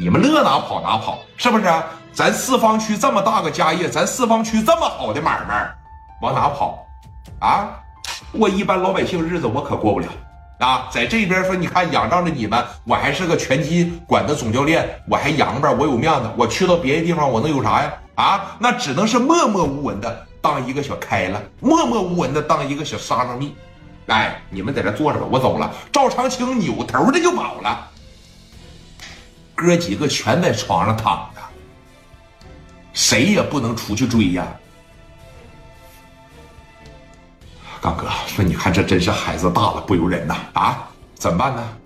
你们乐哪跑哪跑，是不是？咱四方区这么大个家业，咱四方区这么好的买卖，往哪跑？啊，过一般老百姓日子我可过不了啊！在这边说，你看仰仗着你们，我还是个拳击馆的总教练，我还洋吧，我有面子。我去到别的地方，我能有啥呀？啊，那只能是默默无闻的当一个小开了，默默无闻的当一个小沙拉蜜。哎，你们在这坐着吧，我走了。赵长青扭头的就跑了，哥几个全在床上躺着，谁也不能出去追呀。刚哥说：“你看，这真是孩子大了不由人呐！啊，怎么办呢？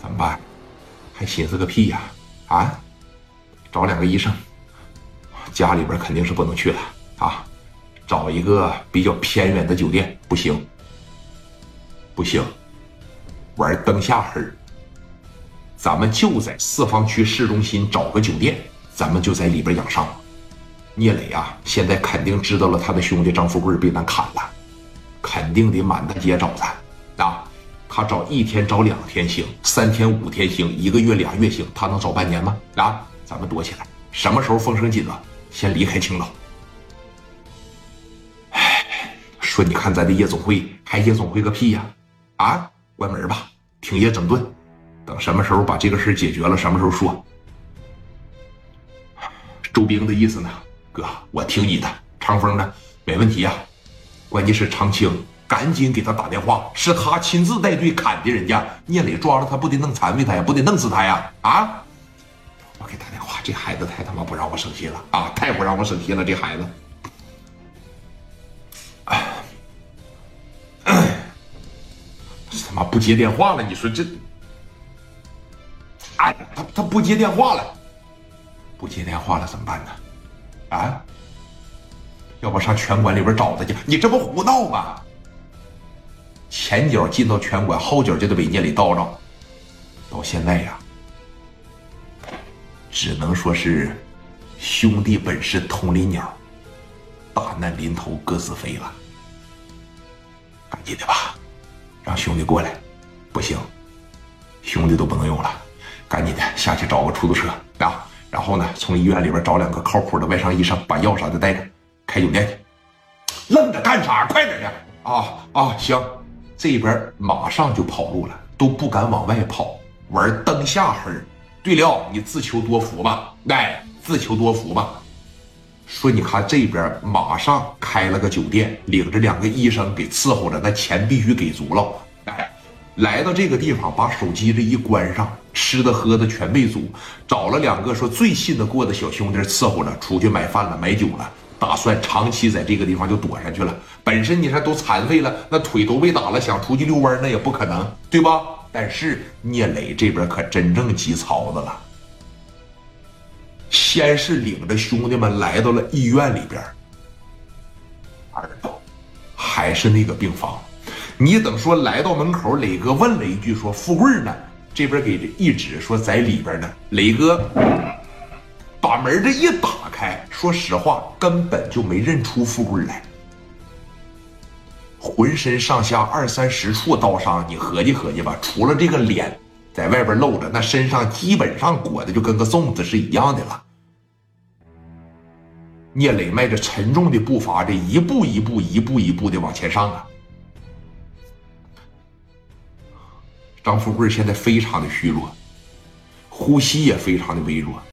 怎么办？还寻思个屁呀！啊，找两个医生，家里边肯定是不能去了啊。找一个比较偏远的酒店，不行，不行，玩灯下黑咱们就在四方区市中心找个酒店，咱们就在里边养伤。”聂磊啊，现在肯定知道了他的兄弟张富贵被咱砍了，肯定得满大街找他啊！他找一天找两天行，三天五天行，一个月俩月行，他能找半年吗？啊！咱们躲起来，什么时候风声紧了，先离开青岛。哎，说你看咱的夜总会还夜总会个屁呀！啊，关门吧，停业整顿，等什么时候把这个事解决了，什么时候说。周兵的意思呢？哥，我听你的。长风呢？没问题呀。关键是长青，赶紧给他打电话，是他亲自带队砍的人家。聂磊抓了他，不得弄残废他呀？不得弄死他呀？啊！我给打电话，这孩子太他妈不让我省心了啊！太不让我省心了，这孩子。这他妈不接电话了，你说这？他他不接电话了，不接电话了怎么办呢？啊！要不上拳馆里边找他去？你这不胡闹吗？前脚进到拳馆，后脚就得被聂磊叨叨。到现在呀，只能说是兄弟本是同林鸟，大难临头各自飞了。赶紧的吧，让兄弟过来。不行，兄弟都不能用了，赶紧的下去找个出租车啊！然后呢，从医院里边找两个靠谱的外伤医生，把药啥的带着，开酒店去。愣着干啥？快点的！啊啊，行，这边马上就跑路了，都不敢往外跑，玩灯下黑。对了，你自求多福吧，哎，自求多福吧。说你看这边马上开了个酒店，领着两个医生给伺候着，那钱必须给足了。哎，来到这个地方，把手机这一关上。吃的喝的全备足，找了两个说最信得过的小兄弟伺候着，出去买饭了买酒了，打算长期在这个地方就躲上去了。本身你看都残废了，那腿都被打了，想出去遛弯那也不可能，对吧？但是聂磊这边可真正急操子了，先是领着兄弟们来到了医院里边，二道还是那个病房，你等说来到门口，磊哥问了一句说：“富贵呢？”这边给这一指说在里边呢，磊哥把门这一打开，说实话根本就没认出富贵来，浑身上下二三十处刀伤，你合计合计吧，除了这个脸在外边露着，那身上基本上裹的就跟个粽子是一样的了。聂磊迈着沉重的步伐，这一步一步、一步一步的往前上啊。张富贵现在非常的虚弱，呼吸也非常的微弱。